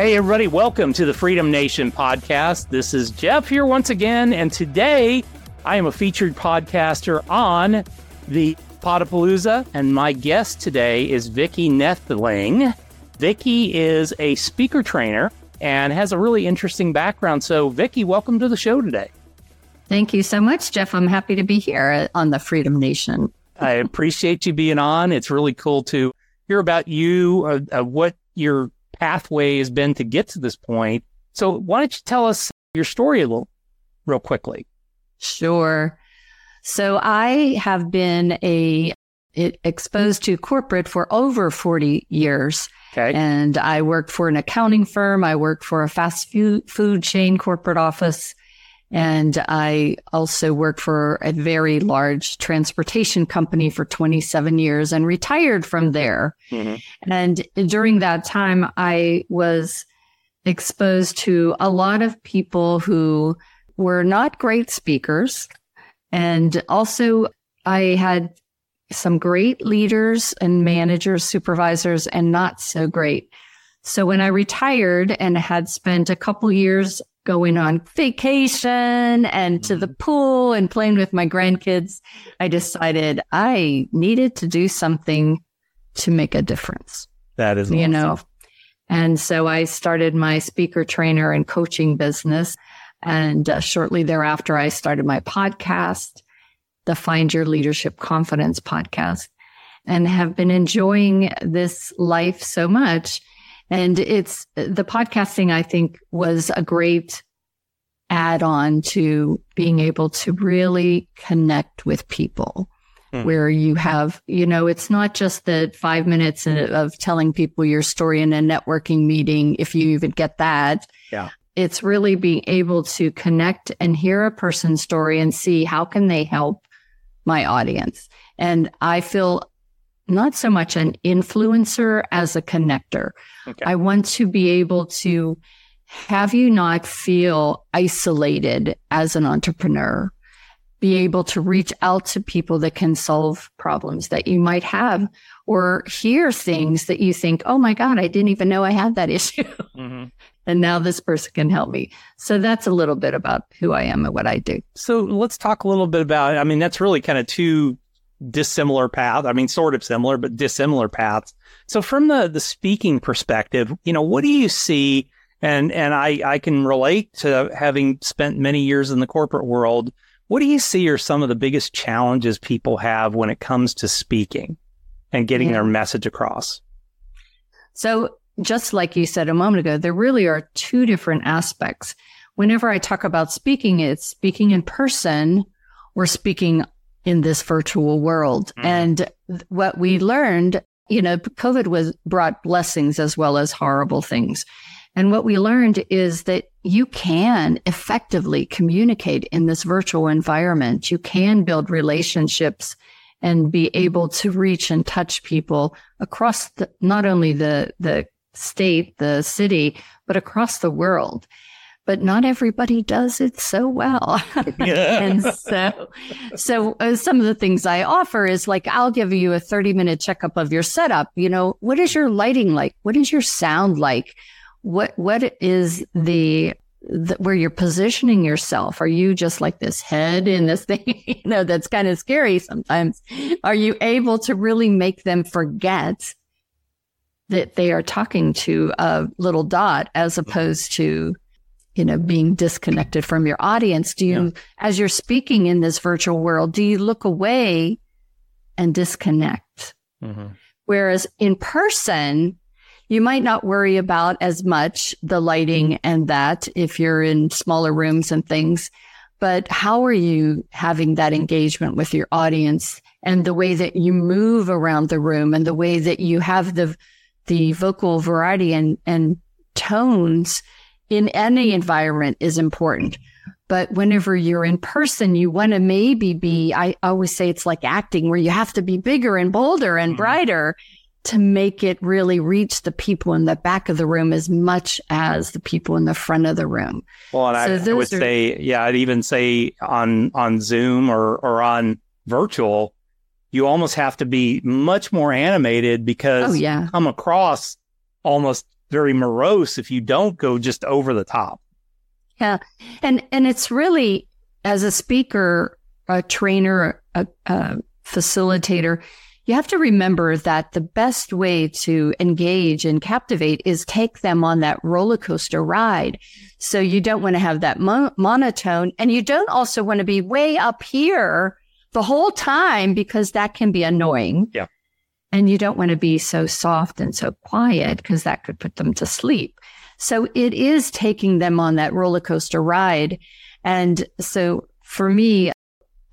Hey, everybody, welcome to the Freedom Nation podcast. This is Jeff here once again, and today I am a featured podcaster on the Podapalooza, and my guest today is Vicki Noethling. Vicki is a speaker trainer and has a really interesting background. So, Vicki, welcome to the show today. Thank you so much, Jeff. I'm happy to be here on the Freedom Nation. I appreciate you being on. It's really cool to hear about you, uh, uh, what your pathway has been to get to this point. So, why don't you tell us your story a little, real quickly? Sure. So, I have been a it, exposed to corporate for over 40 years. Okay. And I worked for an accounting firm. I worked for a fast food, food chain corporate office. And I also worked for a very large transportation company for 27 years and retired from there. Mm-hmm. And during that time, I was exposed to a lot of people who were not great speakers. And also, I had some great leaders and managers, supervisors, and not so great. So when I retired and had spent a couple years going on vacation and to the mm-hmm. pool and playing with my grandkids, I decided I needed to do something to make a difference. That is, you awesome. know. And so I started my speaker trainer and coaching business. And uh, shortly thereafter, I started my podcast, the Find Your Leadership Confidence podcast, and have been enjoying this life so much and it's the podcasting, I think, was a great add on to being able to really connect with people. Hmm. Where you have, you know, it's not just the five minutes of telling people your story in a networking meeting, if you even get that. Yeah. It's really being able to connect and hear a person's story and see how can they help my audience. And I feel not so much an influencer as a connector. Okay. I want to be able to have you not feel isolated as an entrepreneur, be able to reach out to people that can solve problems that you might have or hear things that you think, oh my God, I didn't even know I had that issue. Mm-hmm. and now this person can help me. So that's a little bit about who I am and what I do. So let's talk a little bit about, I mean, that's really kind of two dissimilar path. I mean, sort of similar, but dissimilar paths. So from the the speaking perspective, you know, what do you see? And and I I can relate to having spent many years in the corporate world. What do you see are some of the biggest challenges people have when it comes to speaking and getting yeah. their message across? So just like you said a moment ago, there really are two different aspects. Whenever I talk about speaking, it's speaking in person or speaking in this virtual world. Mm. And what we learned, you know, COVID was brought blessings as well as horrible things. And what we learned is that you can effectively communicate in this virtual environment. You can build relationships and be able to reach and touch people across the, not only the, the state, the city, but across the world but not everybody does it so well. and so, so uh, some of the things I offer is like, I'll give you a 30 minute checkup of your setup. You know, what is your lighting like? What is your sound like? What, what is the, the where you're positioning yourself? Are you just like this head in this thing? you know, that's kind of scary sometimes. Are you able to really make them forget that they are talking to a little dot as opposed to you know, being disconnected from your audience? Do you, yeah. as you're speaking in this virtual world, do you look away and disconnect? Mm-hmm. Whereas in person, you might not worry about as much the lighting and that if you're in smaller rooms and things. But how are you having that engagement with your audience and the way that you move around the room and the way that you have the the vocal variety and and tones in any environment is important. But whenever you're in person, you want to maybe be, I always say it's like acting where you have to be bigger and bolder and mm-hmm. brighter to make it really reach the people in the back of the room as much as the people in the front of the room. Well, and so I, I, would are, say, yeah, I'd even say on on Zoom or or on virtual, you almost have to be much more animated because oh, yeah. come across almost very morose if you don't go just over the top. Yeah, and and it's really as a speaker, a trainer, a, a facilitator you have to remember that the best way to engage and captivate is take them on that roller coaster ride. So you don't want to have that mo- monotone and you don't also want to be way up here the whole time because that can be annoying. Yeah. And you don't want to be so soft and so quiet because that could put them to sleep. So it is taking them on that roller coaster ride. And so for me,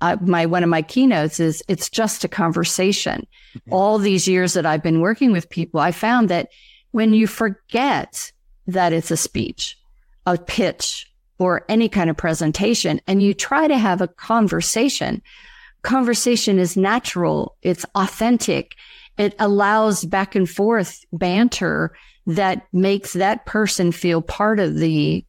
uh, my one of my keynotes is it's just a conversation. Mm-hmm. All these years that I've been working with people, I found that when you forget that it's a speech, a pitch, or any kind of presentation, and you try to have a conversation, conversation is natural. It's authentic. It allows back and forth banter that makes that person feel part of the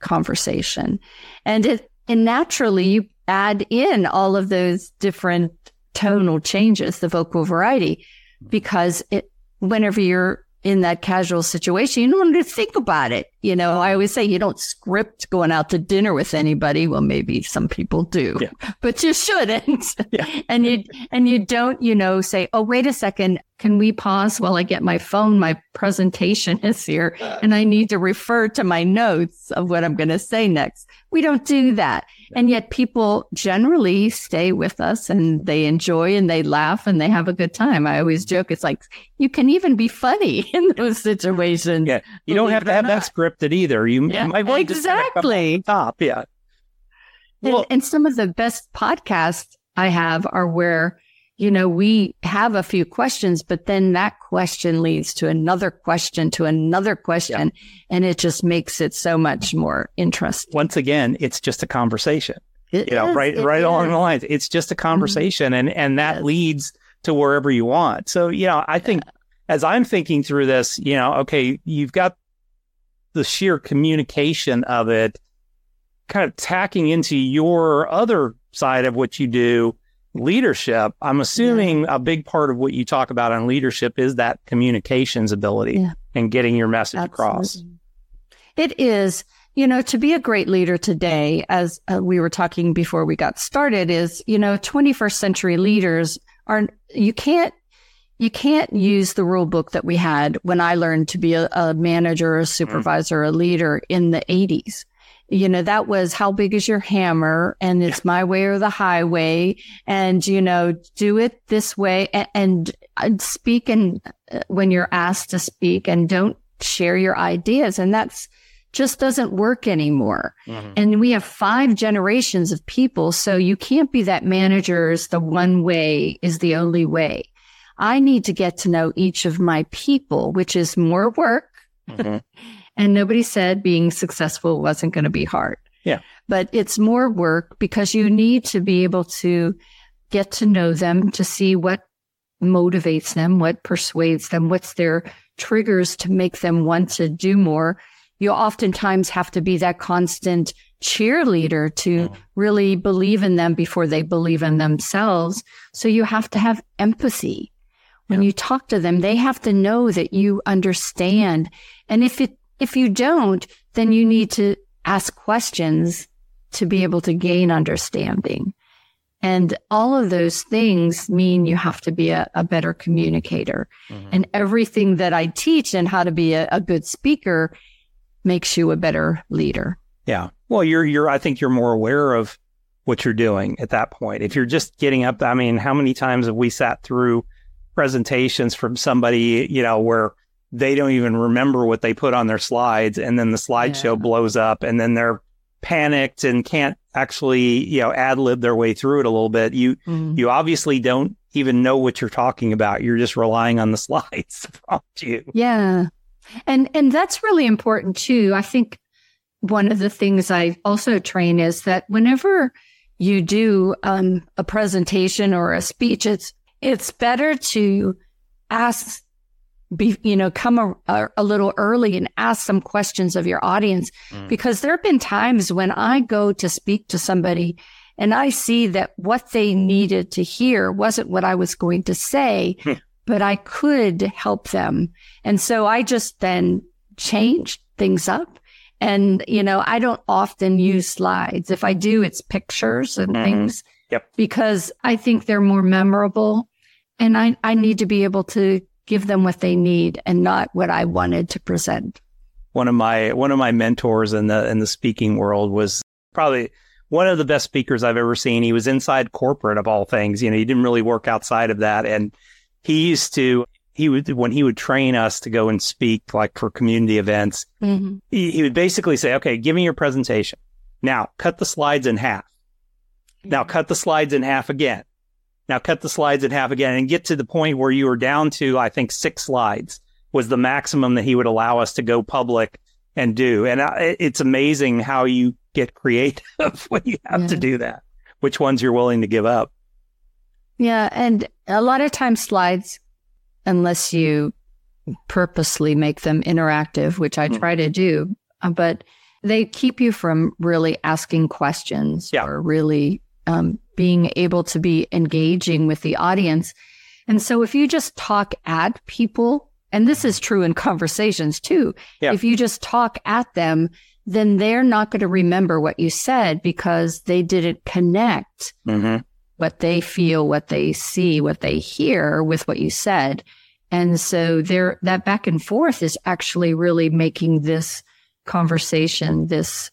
conversation. And it, and naturally you add in all of those different tonal changes, the vocal variety, because it, whenever you're in that casual situation, you don't want to think about it. You know, I always say you don't script going out to dinner with anybody. Well, maybe some people do, yeah. but you shouldn't. Yeah. and you, and you don't, you know, say, Oh, wait a second. Can we pause while I get my phone? My presentation is here and I need to refer to my notes of what I'm going to say next. We don't do that. And yet people generally stay with us and they enjoy and they laugh and they have a good time. I always joke. It's like you can even be funny in those situations. Yeah. You don't have to have not. that scripted either. You yeah, might exactly top. Yeah. Well, and, and some of the best podcasts I have are where you know, we have a few questions, but then that question leads to another question to another question. Yeah. And it just makes it so much more interesting. Once again, it's just a conversation. It you know, is, right, right is. along the lines. It's just a mm-hmm. conversation mm-hmm. and, and that yes. leads to wherever you want. So, you know, I think yeah. as I'm thinking through this, you know, okay, you've got the sheer communication of it kind of tacking into your other side of what you do leadership, I'm assuming yeah. a big part of what you talk about on leadership is that communications ability yeah. and getting your message Absolutely. across. It is, you know, to be a great leader today, as uh, we were talking before we got started, is, you know, 21st century leaders are, you can't, you can't use the rule book that we had when I learned to be a, a manager, a mm. supervisor, mm. a leader in the 80s you know, that was how big is your hammer and it's my way or the highway. And, you know, do it this way and, and uh, speak and uh, when you're asked to speak and don't share your ideas. And that's just doesn't work anymore. Mm-hmm. And we have five generations of people. So you can't be that manager's the one way is the only way. I need to get to know each of my people, which is more work. Mm-hmm. And nobody said being successful wasn't going to be hard. Yeah. But it's more work because you need to be able to get to know them to see what motivates them, what persuades them, what's their triggers to make them want to do more. You oftentimes have to be that constant cheerleader to mm. really believe in them before they believe in themselves. So you have to have empathy. When yeah. you talk to them, they have to know that you understand. And if it if you don't, then you need to ask questions to be able to gain understanding. And all of those things mean you have to be a, a better communicator. Mm-hmm. And everything that I teach and how to be a, a good speaker makes you a better leader. Yeah. Well, you're, you're, I think you're more aware of what you're doing at that point. If you're just getting up, I mean, how many times have we sat through presentations from somebody, you know, where they don't even remember what they put on their slides and then the slideshow yeah. blows up and then they're panicked and can't actually, you know, ad lib their way through it a little bit. You Mhm. you obviously don't even know what you're talking about. You're just relying on the slides to prompt you. Yeah. And and that's really important too. I think one of the things I also train is that whenever you do um, a presentation or a speech, it's it's better to ask be you know come a, a, little early and ask some questions of your audience Mm. because there have been times when I go to speak to somebody and I see that what they needed to hear wasn't what I was going to say, Hmm. but I could help them. And so I just then changed things up. And, you know, I don't often use slides. If I do, it's pictures and Mhm. things. Yep. Because I think they're more memorable. And I, I need to be able to give them what they need and not what I wanted to present. One of my one of my mentors in the in the speaking world was probably one of the best speakers I've ever seen. He was inside corporate of all things. You know, he didn't really work outside of that. And he used to he would when he would train us to go and speak like for community events, Mm-hmm. he, he would basically say, okay, give me your presentation. Now cut the slides in half. Now cut the slides in half again. Now cut the slides in half again and get to the point where you were down to, I think, six slides was the maximum that he would allow us to go public and do. And I, it's amazing how you get creative when you have to do that, which ones you're willing to give up. Yeah. And a lot of times slides, unless you purposely make them interactive, which I Mhm. try to do, uh, but they keep you from really asking questions Yeah. or really um, being able to be engaging with the audience. And so if you just talk at people, and this is true in conversations too, Yeah. if you just talk at them, then they're not going to remember what you said because they didn't connect Mm-hmm. what they feel, what they see, what they hear with what you said. And so there, that back and forth is actually really making this conversation, this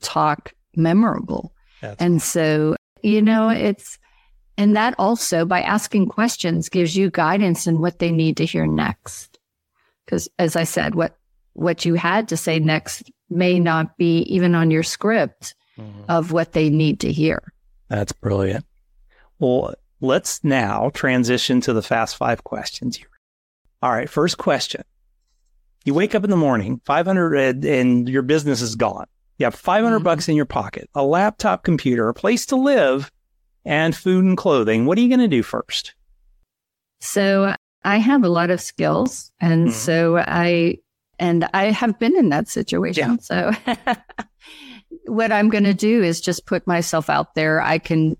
talk memorable. That's- and so, you know, it's, and that also by asking questions gives you guidance in what they need to hear next. Because as I said, what, what you had to say next may not be even on your script mm-hmm. of what they need to hear. That's brilliant. Well, let's now transition to the fast five questions. All right, first question. You wake up in the morning, 500 and- and your business is gone. You have 500 Mhm. bucks in your pocket, a laptop computer, a place to live, and food and clothing. What are you going to do first? So I have a lot of skills. And Mhm. so I, and I have been in that situation. So what I'm going to do is just put myself out there. I can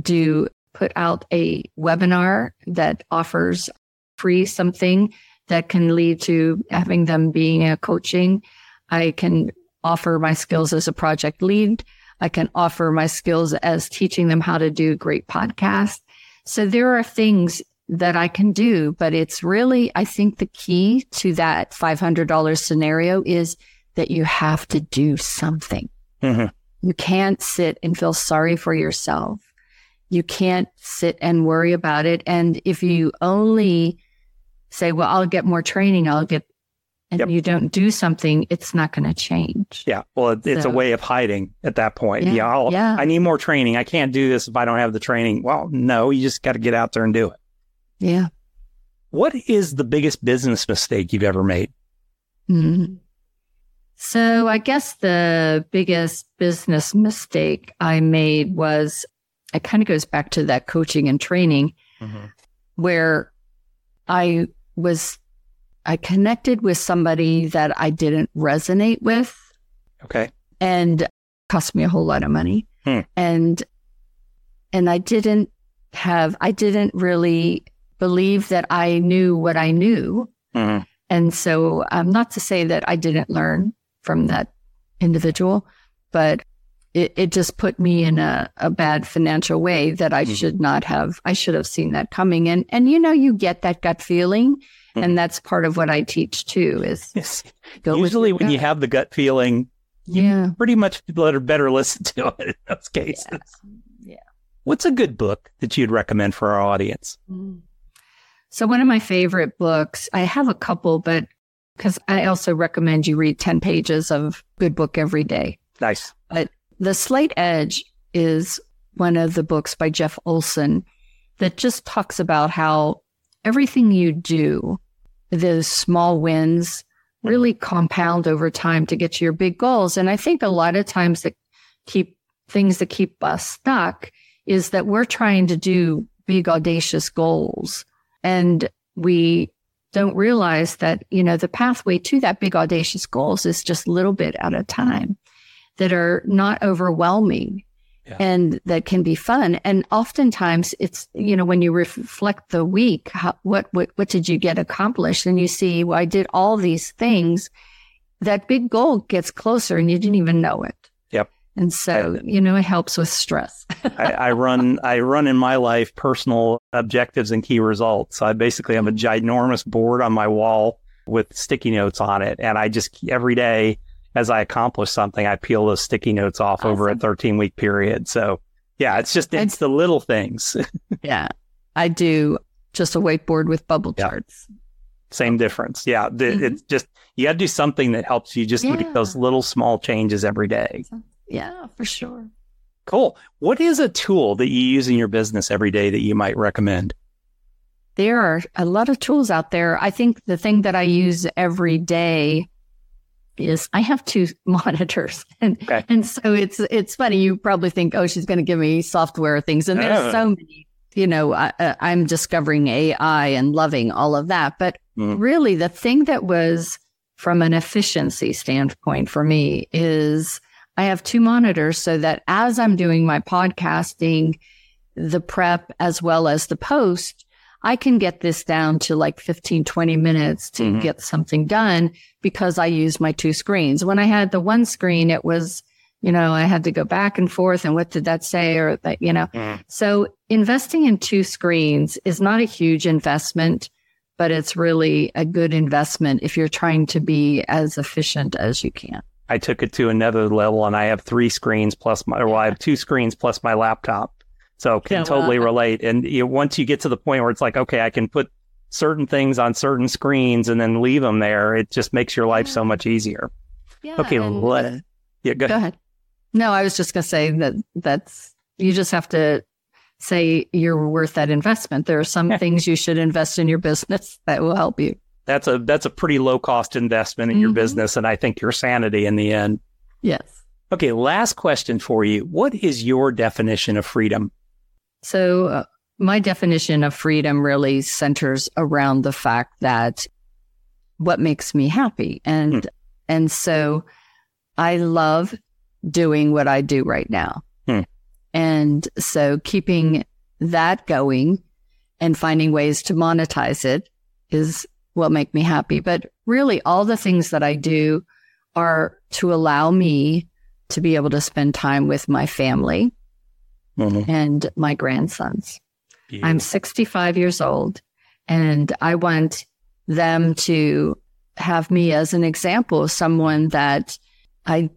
do, put out a webinar that offers free something that can lead to having them being a coaching. I can offer my skills as a project lead. I can offer my skills as teaching them how to do great podcasts. So there are things that I can do, but it's really, I think the key to that $500 scenario is that you have to do something. Mhm. You can't sit and feel sorry for yourself. You can't sit and worry about it. And if you only say, well, I'll get more training, I'll get, and Yep. you don't do something, it's not going to change. Yeah, well, it, it's So- a way of hiding at that point. Yeah, Yeah, yeah. I need more training. I can't do this if I don't have the training. Well, no, you just got to get out there and do it. Yeah. What is the biggest business mistake you've ever made? Mhm. So I guess the biggest business mistake I made was it kind of goes back to that coaching and training where I was I connected with somebody that I didn't resonate with Okay. and cost me a whole lot of money. Hmm. And and I didn't have I didn't really believe that I knew what I knew. Mhm. And so um not to say that I didn't learn from that individual, but it, it just put me in a, a bad financial way that I Mhm. should not have I should have seen that coming. And and you know, you get that gut feeling. Mhm. And that's part of what I teach too is Yes. go Usually, when you have the gut feeling, you Yeah. pretty much better, better listen to it in those cases. Yeah. What's a good book that you'd recommend for our audience? So one of my favorite books, I have a couple, but because I also recommend you read 10 pages of good book every day. Nice. But The Slight Edge is one of the books by Jeff Olson that just talks about how everything you do, those small wins, really mm-hmm. compound over time to get to your big goals. And I think a lot of times that keep things that keep us stuck is that we're trying to do big, audacious goals. And we don't realize that, you know, the pathway to that big, audacious goals is just a little bit at a time that are not overwhelming yeah. and that can be fun. And oftentimes it's, you know, when you reflect the week, how, what, what, what did you get accomplished? And you see, well, I did all these things. That big goal gets closer and you didn't even know it. Yep. And so, you know, it helps with stress. I, I, run, I run in my life personal objectives and key results. I basically have a mm-hmm. ginormous board on my wall with sticky notes on it. And I just every day, as I accomplish something, I peel those sticky notes off awesome. over a 13 week period. So yeah, it's just, it's the little things. yeah. I do just a whiteboard with bubble yeah. charts. Same difference. Yeah. The, mm-hmm. It's just, you got to do something that helps you just yeah. make those little small changes every day. Yeah, for sure. Cool. What is a tool that you use in your business every day that you might recommend? There are a lot of tools out there. I think the thing that I use every day is I have two monitors. And, okay. and so it's, it's funny. You probably think, oh, she's going to give me software things. And there's oh. so many, you know, I, am discovering AI and loving all of that. But mm. really the thing that was from an efficiency standpoint for me is I have two monitors so that as I'm doing my podcasting, the prep as well as the post, I can get this down to like 15, 20 minutes to mm-hmm. get something done because I use my two screens. When I had the one screen, it was, you know, I had to go back and forth and what did that say or that, you know. Mm. So investing in two screens is not a huge investment, but it's really a good investment if you're trying to be as efficient as you can. I took it to another level and I have three screens plus my, well, I have two screens plus my laptop. So can yeah, totally well, relate. And you know, once you get to the point where it's like, okay, I can put certain things on certain screens and then leave them there, it just makes your life yeah. so much easier. Yeah. Okay. Let, yeah. Go, go ahead. No, I was just going to say that that's, you just have to say you're worth that investment. There are some things you should invest in your business that will help you. That's a, that's a pretty low cost investment in mm-hmm. your business. And I think your sanity in the end. Yes. Okay. Last question for you. What is your definition of freedom? So, uh, my definition of freedom really centers around the fact that what makes me happy. And, hmm. and so I love doing what I do right now. Hmm. And so keeping that going and finding ways to monetize it is what make me happy. But really all the things that I do are to allow me to be able to spend time with my family mm-hmm. and my grandsons. Beautiful. I'm 65 years old and I want them to have me as an example of someone that I,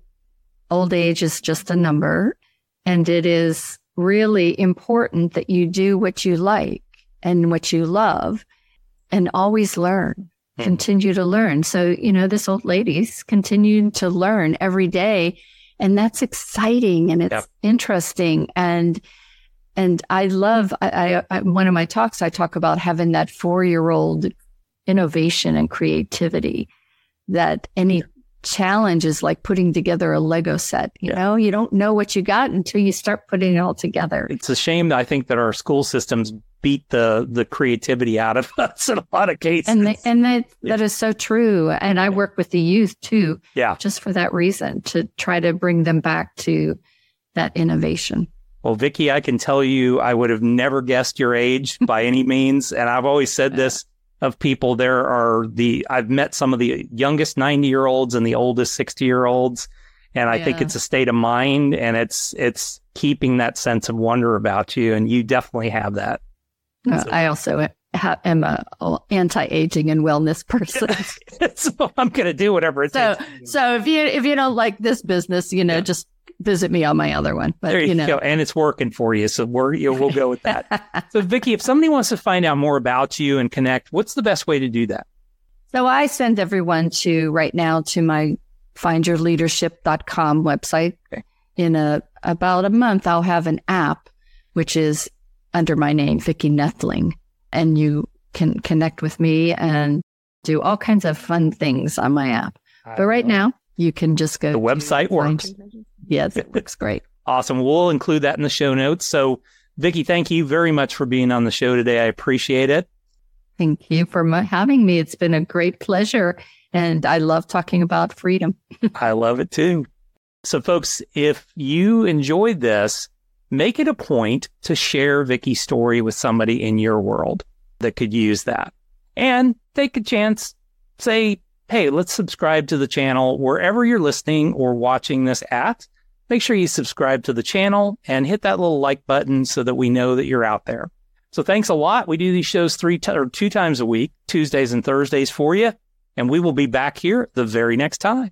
old age is just a number. And it is really important that you do what you like and what you love and always learn, mm. continue to learn. So, you know, this old lady's continuing to learn every day and that's exciting and it's yep. interesting and and I love I, I, one of my talks I talk about having that four year old innovation and creativity that any challenge is like putting together a Lego set. You yeah. know, you don't know what you got until you start putting it all together. It's a shame I think that our school systems beat the the creativity out of us in a lot of cases. And they, and that that is so true. And I work with the youth too. Yeah. Just for that reason to try to bring them back to that innovation. Well, Vicki, I can tell you, I would have never guessed your age by any means. And I've always said this of people. There are the, I've met some of the youngest 90 year olds and the oldest 60 year olds. And I yeah. think it's a state of mind and it's, it's keeping that sense of wonder about you. And you definitely have that. Uh, so, I also ha- am a anti-aging and wellness person. so I'm going to do whatever it so, takes. So if you if you don't like this business, you know, yeah. just visit me on my other one. But there you, you know. go, and it's working for you. So we're you know, we'll go with that. so Vicki, if somebody wants to find out more about you and connect, what's the best way to do that? So I send everyone to right now to my findyourleadership.com website. Okay. In a about a month, I'll have an app which is under my name, Vicki Noethling, and you can connect with me and do all kinds of fun things on my app. I but right know. now, you can just go. The website works. Yes, it looks great. Awesome. We'll include that in the show notes. So, Vicki, thank you very much for being on the show today. I appreciate it. Thank you for having me. It's been a great pleasure. And I love talking about freedom. I love it too. So, folks, if you enjoyed this, make it a point to share Vicki's story with somebody in your world that could use that. And take a chance, say, hey, let's subscribe to the channel wherever you're listening or watching this at make sure you subscribe to the channel and hit that little like button so that we know that you're out there. So thanks a lot. We do these shows three t- or two times a week, Tuesdays and Thursdays for you, and we will be back here the very next time.